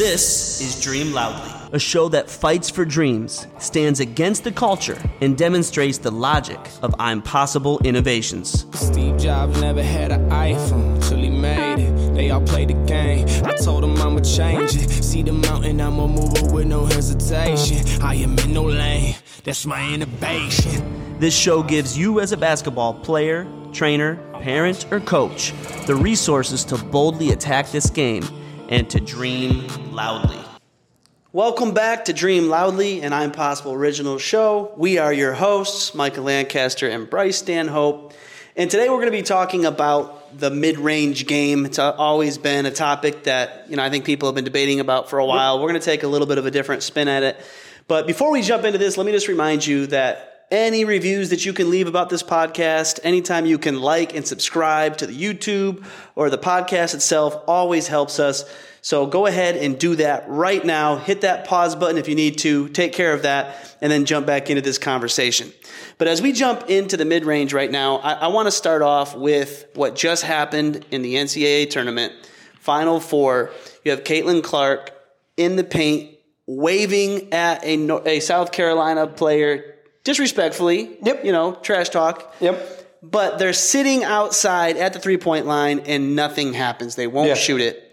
This is Dream Loudly, a show that fights for dreams, stands against the culture, and demonstrates the logic of impossible innovations. Steve Jobs never had an iPhone till he made it. They all played the game. I told them I'ma change it. See the mountain, I'ma move it with no hesitation. I am in no lane. That's my innovation. This show gives you, as a basketball player, trainer, parent, or coach, the resources to boldly attack this game and to dream loudly. Welcome back to Dream Loudly, an I'm Possible original show. We are your hosts, Micah Lancaster and Bryce Stanhope. And today we're going to be talking about the mid-range game. It's always been a topic that, you know, I think people have been debating about for a while. We're going to take a little bit of a different spin at it. But before we jump into this, let me just remind you that any reviews that you can leave about this podcast, anytime you can like and subscribe to the YouTube or the podcast itself, always helps us. So go ahead and do that right now. Hit that pause button if you need to. Take care of that and then jump back into this conversation. But as we jump into the mid range right now, I, I want to start off with what just happened in the NCAA tournament. Final four. You have Caitlin Clark in the paint, waving at a, a South Carolina player disrespectfully. Yep. You know, trash talk. Yep. But they're sitting outside at the three point line and nothing happens. They won't Yeah. shoot it.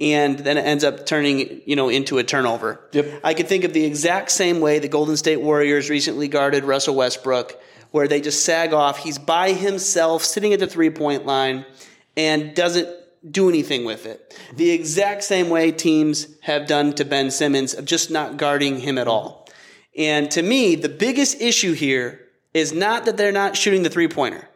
And then it ends up turning, you know, into a turnover. Yep. I could think of the exact same way the Golden State Warriors recently guarded Russell Westbrook, where they just sag off. He's by himself, sitting at the three point line, and doesn't do anything with it. The exact same way teams have done to Ben Simmons of just not guarding him at all. And to me, the biggest issue here is not that they're not shooting the three pointer.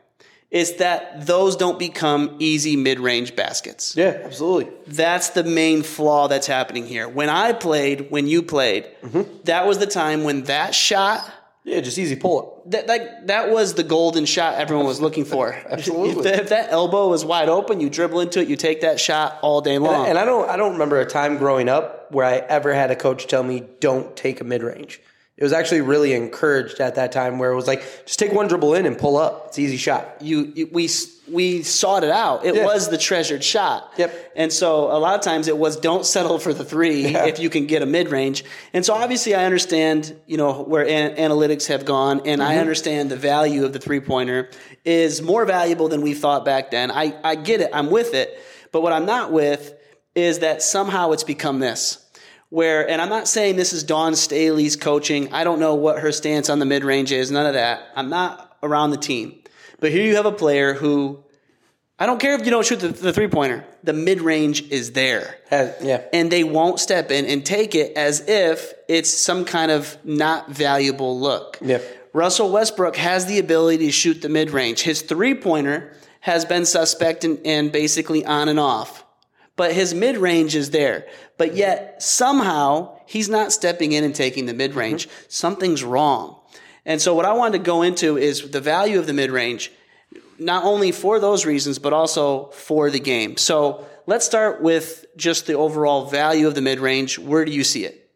It's that those don't become easy mid range baskets. Yeah, absolutely. That's the main flaw that's happening here. When I played, when you played, mm-hmm. that was the time when that shot, Yeah, just easy pull up. that, that, that was the golden shot everyone was looking for. Absolutely. If, that- if that elbow was wide open, you dribble into it, you take that shot all day long. And I don't I don't remember a time growing up where I ever had a coach tell me don't take a mid range. It was actually really encouraged at that time where it was like just take one dribble in and pull up. It's an easy shot. you, you we we sought it out. It Yeah. was the treasured shot. Yep. And so a lot of times it was don't settle for the three Yeah. if you can get a mid range. And so obviously I understand you know where an- analytics have gone, and Mm-hmm. I understand the value of the three pointer is more valuable than we thought back then. I I get it. I'm with it. But what I'm not with is that somehow it's become this where, and I'm not saying this is Dawn Staley's coaching. I don't know what her stance on the mid range is, none of that. I'm not around the team. But here you have a player who, I don't care if you don't shoot the, the three pointer, the mid range is there. Yeah. And they won't step in and take it as if it's some kind of not valuable look. Yeah. Russell Westbrook has the ability to shoot the mid range. His three pointer has been suspect and, and basically on and off but his mid range is there. But yet somehow he's not stepping in and taking the mid range. Mm-hmm. Something's wrong. And so what I wanted to go into is the value of the mid range, not only for those reasons, but also for the game. So let's start with just the overall value of the mid range. Where do you see it?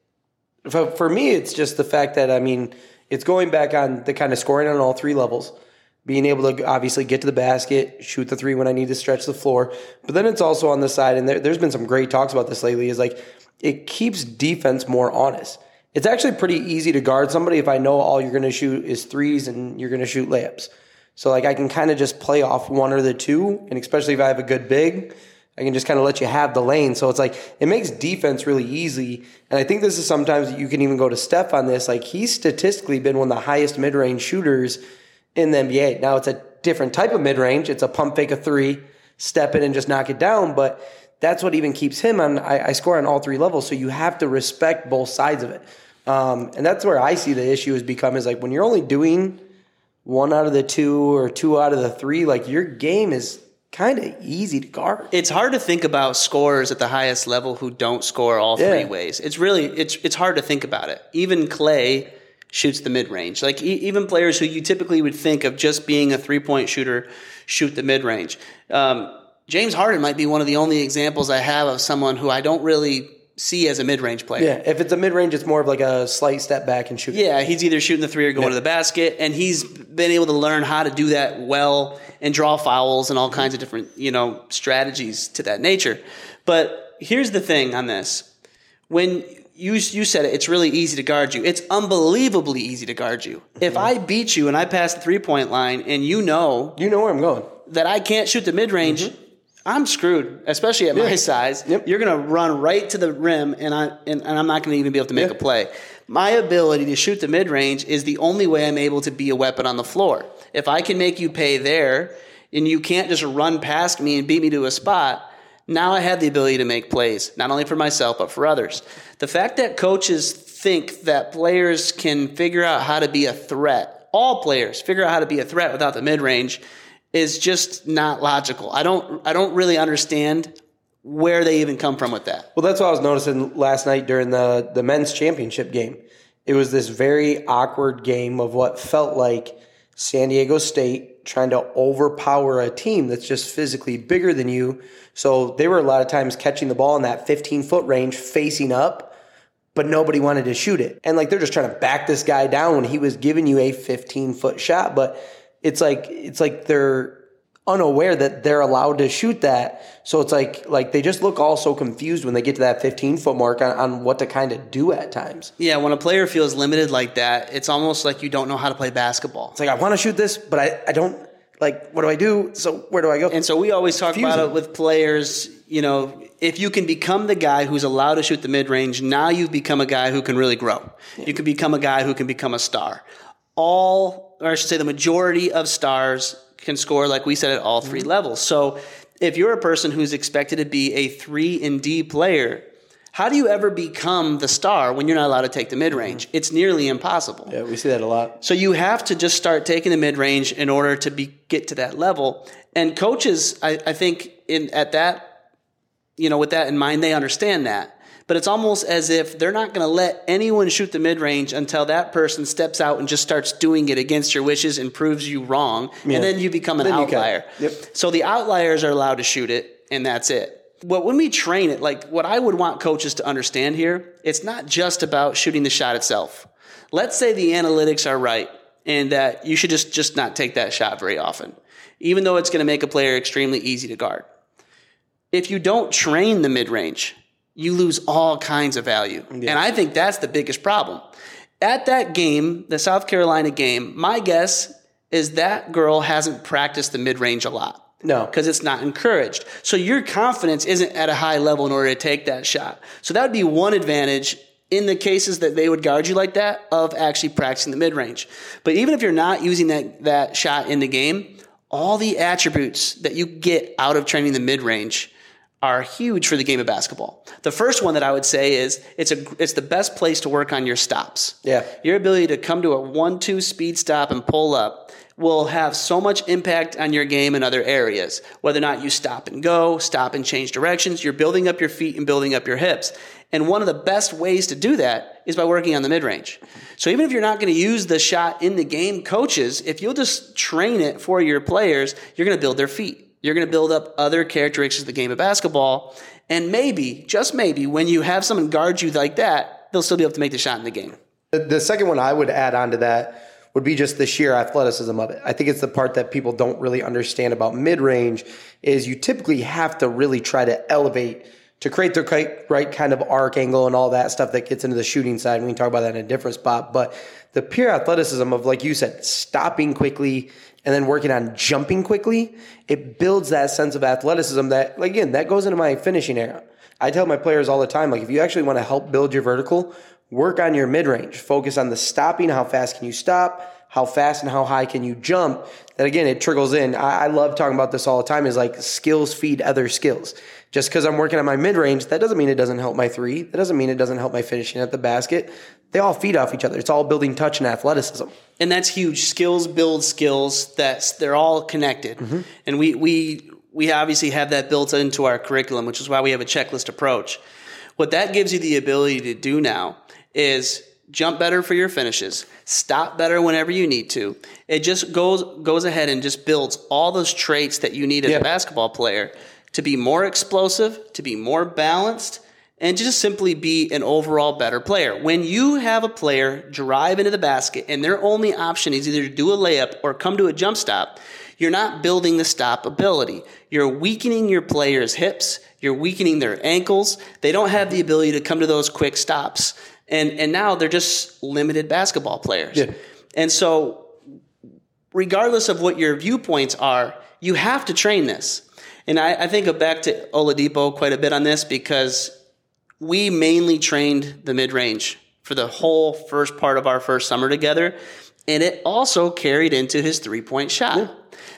For, for me, it's just the fact that I mean, it's going back on the kind of scoring on all three levels, being able to obviously get to the basket, shoot the three when I need to stretch the floor. But then it's also on the side, and there, there's been some great talks about this lately. Is like it keeps defense more honest. It's actually pretty easy to guard somebody if I know all you're going to shoot is threes and you're going to shoot layups. So like I can kind of just play off one or the two, and especially if I have a good big, I can just kind of let you have the lane. So it's like it makes defense really easy. And I think this is sometimes you can even go to Steph on this. Like he's statistically been one of the highest mid range shooters in the NBA. Now it's a different type of mid range. It's a pump fake a three, step in and just knock it down. But that's what even keeps him on. I, I score on all three levels. So you have to respect both sides of it. Um, and that's where I see the issue has become is like when you're only doing one out of the two or two out of the three, like your game is kind of easy to guard. It's hard to think about scorers at the highest level who don't score all Yeah. three ways. It's really it's it's hard to think about it. Even Klay shoots the mid range. Like e- even players who you typically would think of just being a three point shooter shoot the mid range. Um, James Harden might be one of the only examples I have of someone who I don't really see as a mid range player. Yeah, if it's a mid range, it's more of like a slight step back and shoot. Yeah, he's either shooting the three or going Yeah. to the basket, and he's been able to learn how to do that well and draw fouls and all kinds of different, you know, strategies to that nature. But here's the thing on this. when you you said it, it's really easy to guard you. It's unbelievably easy to guard you. If I beat you and I pass the three point line, and you know You know where I'm going. that I can't shoot the mid range, mm-hmm. I'm screwed. Especially at my size, Yep. you're going to run right to the rim, and I and, and I'm not going to even be able to make Yeah. a play. My ability to shoot the mid range is the only way I'm able to be a weapon on the floor. If I can make you pay there, and you can't just run past me and beat me to a spot. Now I have the ability to make plays, not only for myself, but for others. The fact that coaches think that players can figure out how to be a threat, all players figure out how to be a threat without the mid range, is just not logical. I don't, I don't really understand where they even come from with that. Well, that's what I was noticing last night during the the men's championship game. It was this very awkward game of what felt like San Diego State trying to overpower a team that's just physically bigger than you. So they were a lot of times catching the ball in that 15 foot range, facing up, but nobody wanted to shoot it. And like they're just trying to back this guy down when he was giving you a 15 foot shot. But it's like it's like they're unaware that they're allowed to shoot that. So it's like like they just look all so confused when they get to that 15 foot mark on, on what to kind of do at times. Yeah, when a player feels limited like that, it's almost like you don't know how to play basketball. It's like I want to shoot this, but I, I don't like what do I do? So where do I go? And so we always talk about it with players, you know, if you can become the guy who's allowed to shoot the mid range, now you've become a guy who can really grow. You can become a guy who can become a star. All, or I should say, the majority of stars can score, like we said, at all 3 mm-hmm. levels. So if you're a person who's expected to be a three and D player, how do you ever become the star when you're not allowed to take the mid range? Mm-hmm. It's nearly impossible. yeah, we see that a lot. So you have to just start taking the mid range in order to be get to that level. And coaches, I, I think, in at that, you know, with that in mind, they understand that. But it's almost as if they're not going to let anyone shoot the mid range until that person steps out and just starts doing it against your wishes and proves you wrong, Yeah. and then you become an Then outlier. Yep. So the outliers are allowed to shoot it, and that's it. But when we train it, like what I would want coaches to understand here, it's not just about shooting the shot itself. Let's say the analytics are right and that you should just, just not take that shot very often, even though it's going to make a player extremely easy to guard. If you don't train the mid range, you lose all kinds of value. And I think that's the biggest problem. At that game, the South Carolina game, my guess is that girl hasn't practiced the mid range a lot No. because it's not encouraged. So your confidence isn't at a high level in order to take that shot. So that would be one advantage in the cases that they would guard you like that of actually practicing the mid range. But even if you're not using that, that shot in the game, all the attributes that you get out of training the mid range are huge for the game of basketball. The first one that I would say is it's a it's the best place to work on your stops. Yeah. Your ability to come to a one-two speed stop and pull up will have so much impact on your game in other areas. Whether or not you stop and go, stop and change directions, you're building up your feet and building up your hips. And one of the best ways to do that is by working on the mid-range. So even if you're not going to use the shot in the game, coaches, if you'll just train it for your players, you're going to build their feet. You're going to build up other characteristics of the game of basketball. And maybe, just maybe, when you have someone guard you like that, they'll still be able to make the shot in the game. The, second one I would add on to that would be just the sheer athleticism of it. I think it's the part that people don't really understand about mid range is you typically have to really try to elevate to create the right kind of arc angle and all that stuff that gets into the shooting side. We can talk about that in a different spot, but the pure athleticism of like you said, stopping quickly and then working on jumping quickly, it builds that sense of athleticism that again, that goes into my finishing area. I tell my players all the time, like if you actually want to help build your vertical, work on your mid range. Focus on the stopping. How fast can you stop? How fast and how high can you jump? That again, it trickles in. I, I love talking about this all the time. Is like skills feed other skills. Just because I'm working on my mid range, that doesn't mean it doesn't help my three. That doesn't mean it doesn't help my finishing at the basket. They all feed off each other. It's all building touch and athleticism. and that's huge. Skills build skills. That's they're all connected, mm-hmm. and we we we obviously have that built into our curriculum, which is why we have a checklist approach. What that gives you the ability to do now is jump better for your finishes, stop better whenever you need to. It just goes goes ahead and just builds all those traits that you need as Yeah. a basketball player to be more explosive, to be more balanced, and just simply be an overall better player. When you have a player drive into the basket and their only option is either to do a layup or come to a jump stop, You're not building the stop ability. You're weakening your players' hips. You're weakening their ankles. They don't have the ability to come to those quick stops. And, and now they're just limited basketball players. Yeah. And so, regardless of what your viewpoints are, you have to train this. And I, I think back to Oladipo quite a bit on this because we mainly trained the mid range for the whole first part of our first summer together. And it also carried into his three point shot.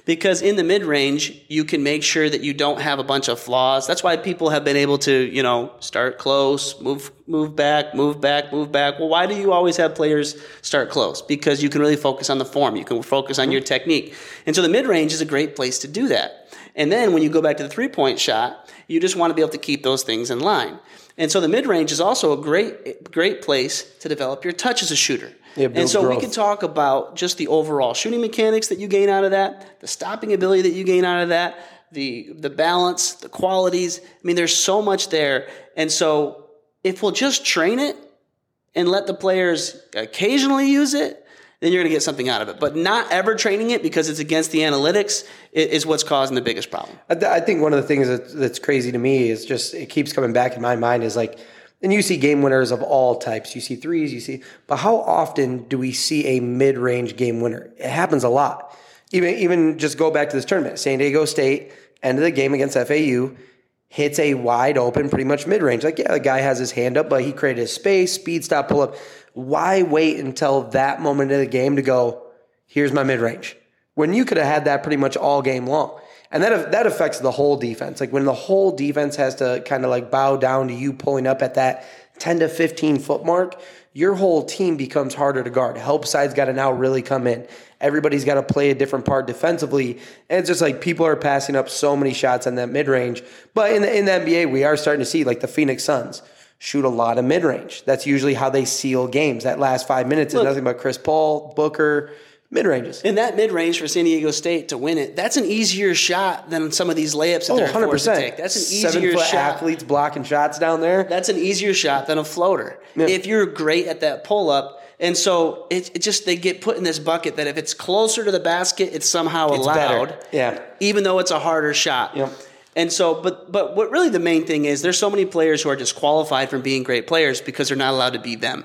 Because in the mid range, you can make sure that you don't have a bunch of flaws. That's why people have been able to, you know, start close, move, move back, move back, move back. Well, why do you always have players start close? Because you can really focus on the form. You can focus on your mm-hmm. technique. And so the mid range is a great place to do that. And then when you go back to the three point shot, you just want to be able to keep those things in line. And so the mid range is also a great, great place to develop your touch as a shooter. Yeah, and build so we growth. can talk about just the overall shooting mechanics that you gain out of that, the stopping ability that you gain out of that, the the balance, the qualities. I mean, there's so much there. And so if we'll just train it and let the players occasionally use it, then you're going to get something out of it. But not ever training it because it's against the analytics is what's causing the biggest problem. I, think one of the things that's crazy to me is just it keeps coming back in my mind is like, and you see game winners of all types. You see threes, you see, but how often do we see a mid range game winner? It happens a lot. Even even just go back to this tournament, San Diego State end of the game against FAU hits a wide open, pretty much mid range. Like yeah, the guy has his hand up, but he created his space, speed stop, pull up. Why wait until that moment of the game to go? Here's my mid range when you could have had that pretty much all game long. And that that affects the whole defense. Like when the whole defense has to kind of like bow down to you pulling up at that 10 to 15 foot mark, your whole team becomes harder to guard. Help side's got to now really come in. Everybody's got to play a different part defensively. And it's just like people are passing up so many shots in that mid range. But in the, in the NBA, we are starting to see like the Phoenix Suns shoot a lot of mid range. That's usually how they seal games. That last five minutes is nothing but Chris Paul, Booker, mid ranges. In that mid range for San Diego State to win it, that's an easier shot than some of these layups that Oh, they're 100 forced to percent. take. That's an easier Seven foot shot. athletes blocking shots down there. That's an easier shot than a floater. If you're great at that pull up. And so it, it just they get put in this bucket that if it's closer to the basket, it's somehow It's better. allowed. Yeah. Even though it's a harder shot. Yep. And so, but but what really the main thing is, there's so many players who are disqualified from being great players because they're not allowed to be them.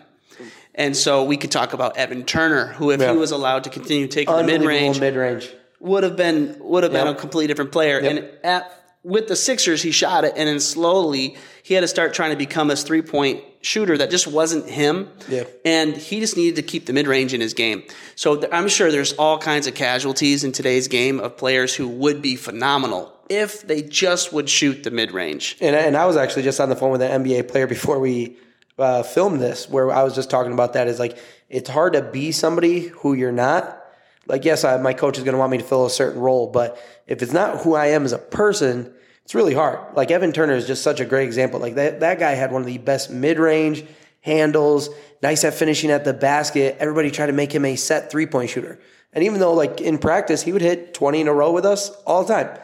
And so we could talk about Evan Turner, who if Yeah. he was allowed to continue taking the mid range, mid range. would have been would have been a completely different player. And at with the Sixers, he shot it, and then slowly he had to start trying to become a three point shooter that just wasn't him. Yeah. And he just needed to keep the mid range in his game. So th- I'm sure there's all kinds of casualties in today's game of players who would be phenomenal if they just would shoot the mid range. And, and I was actually just on the phone with an NBA player before we uh, this, where I was just talking about that. Is like it's hard to be somebody who you're not. Like, yes, I, my coach is going to want me to fill a certain role, but if it's not who I am as a person, it's really hard. Like Evan Turner is just such a great example. Like that that guy had one of the best mid range handles, nice at finishing at the basket. Everybody tried to make him a set three point shooter, and even though like in practice he would hit twenty in a row with us all the time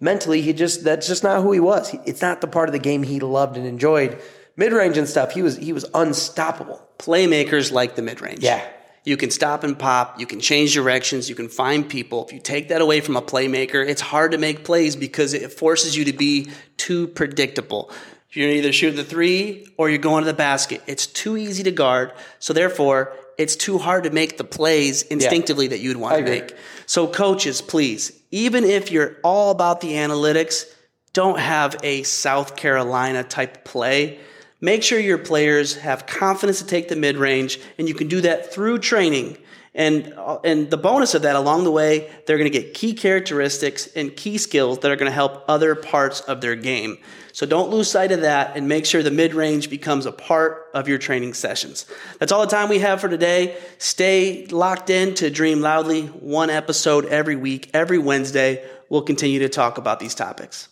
mentally he just that's just not who he was it's not the part of the game he loved and enjoyed mid-range and stuff he was he was unstoppable Playmakers like the mid range. Yeah. You can stop and pop. You can change directions. You can find people. If you take that away from a playmaker, it's hard to make plays because it forces you to be too predictable. You're either shooting the three or you're going to the basket. It's too easy to guard. So therefore, it's too hard to make the plays instinctively that you'd want to make. So coaches, please, even if you're all about the analytics, don't have a South Carolina type play. Make sure your players have confidence to take the mid range, and you can do that through training. And, uh, and the bonus of that along the way, they're going to get key characteristics and key skills that are going to help other parts of their game. So don't lose sight of that and make sure the mid range becomes a part of your training sessions. That's all the time we have for today. Stay locked in to Dream Loudly, one episode every week, every Wednesday. We'll continue to talk about these topics.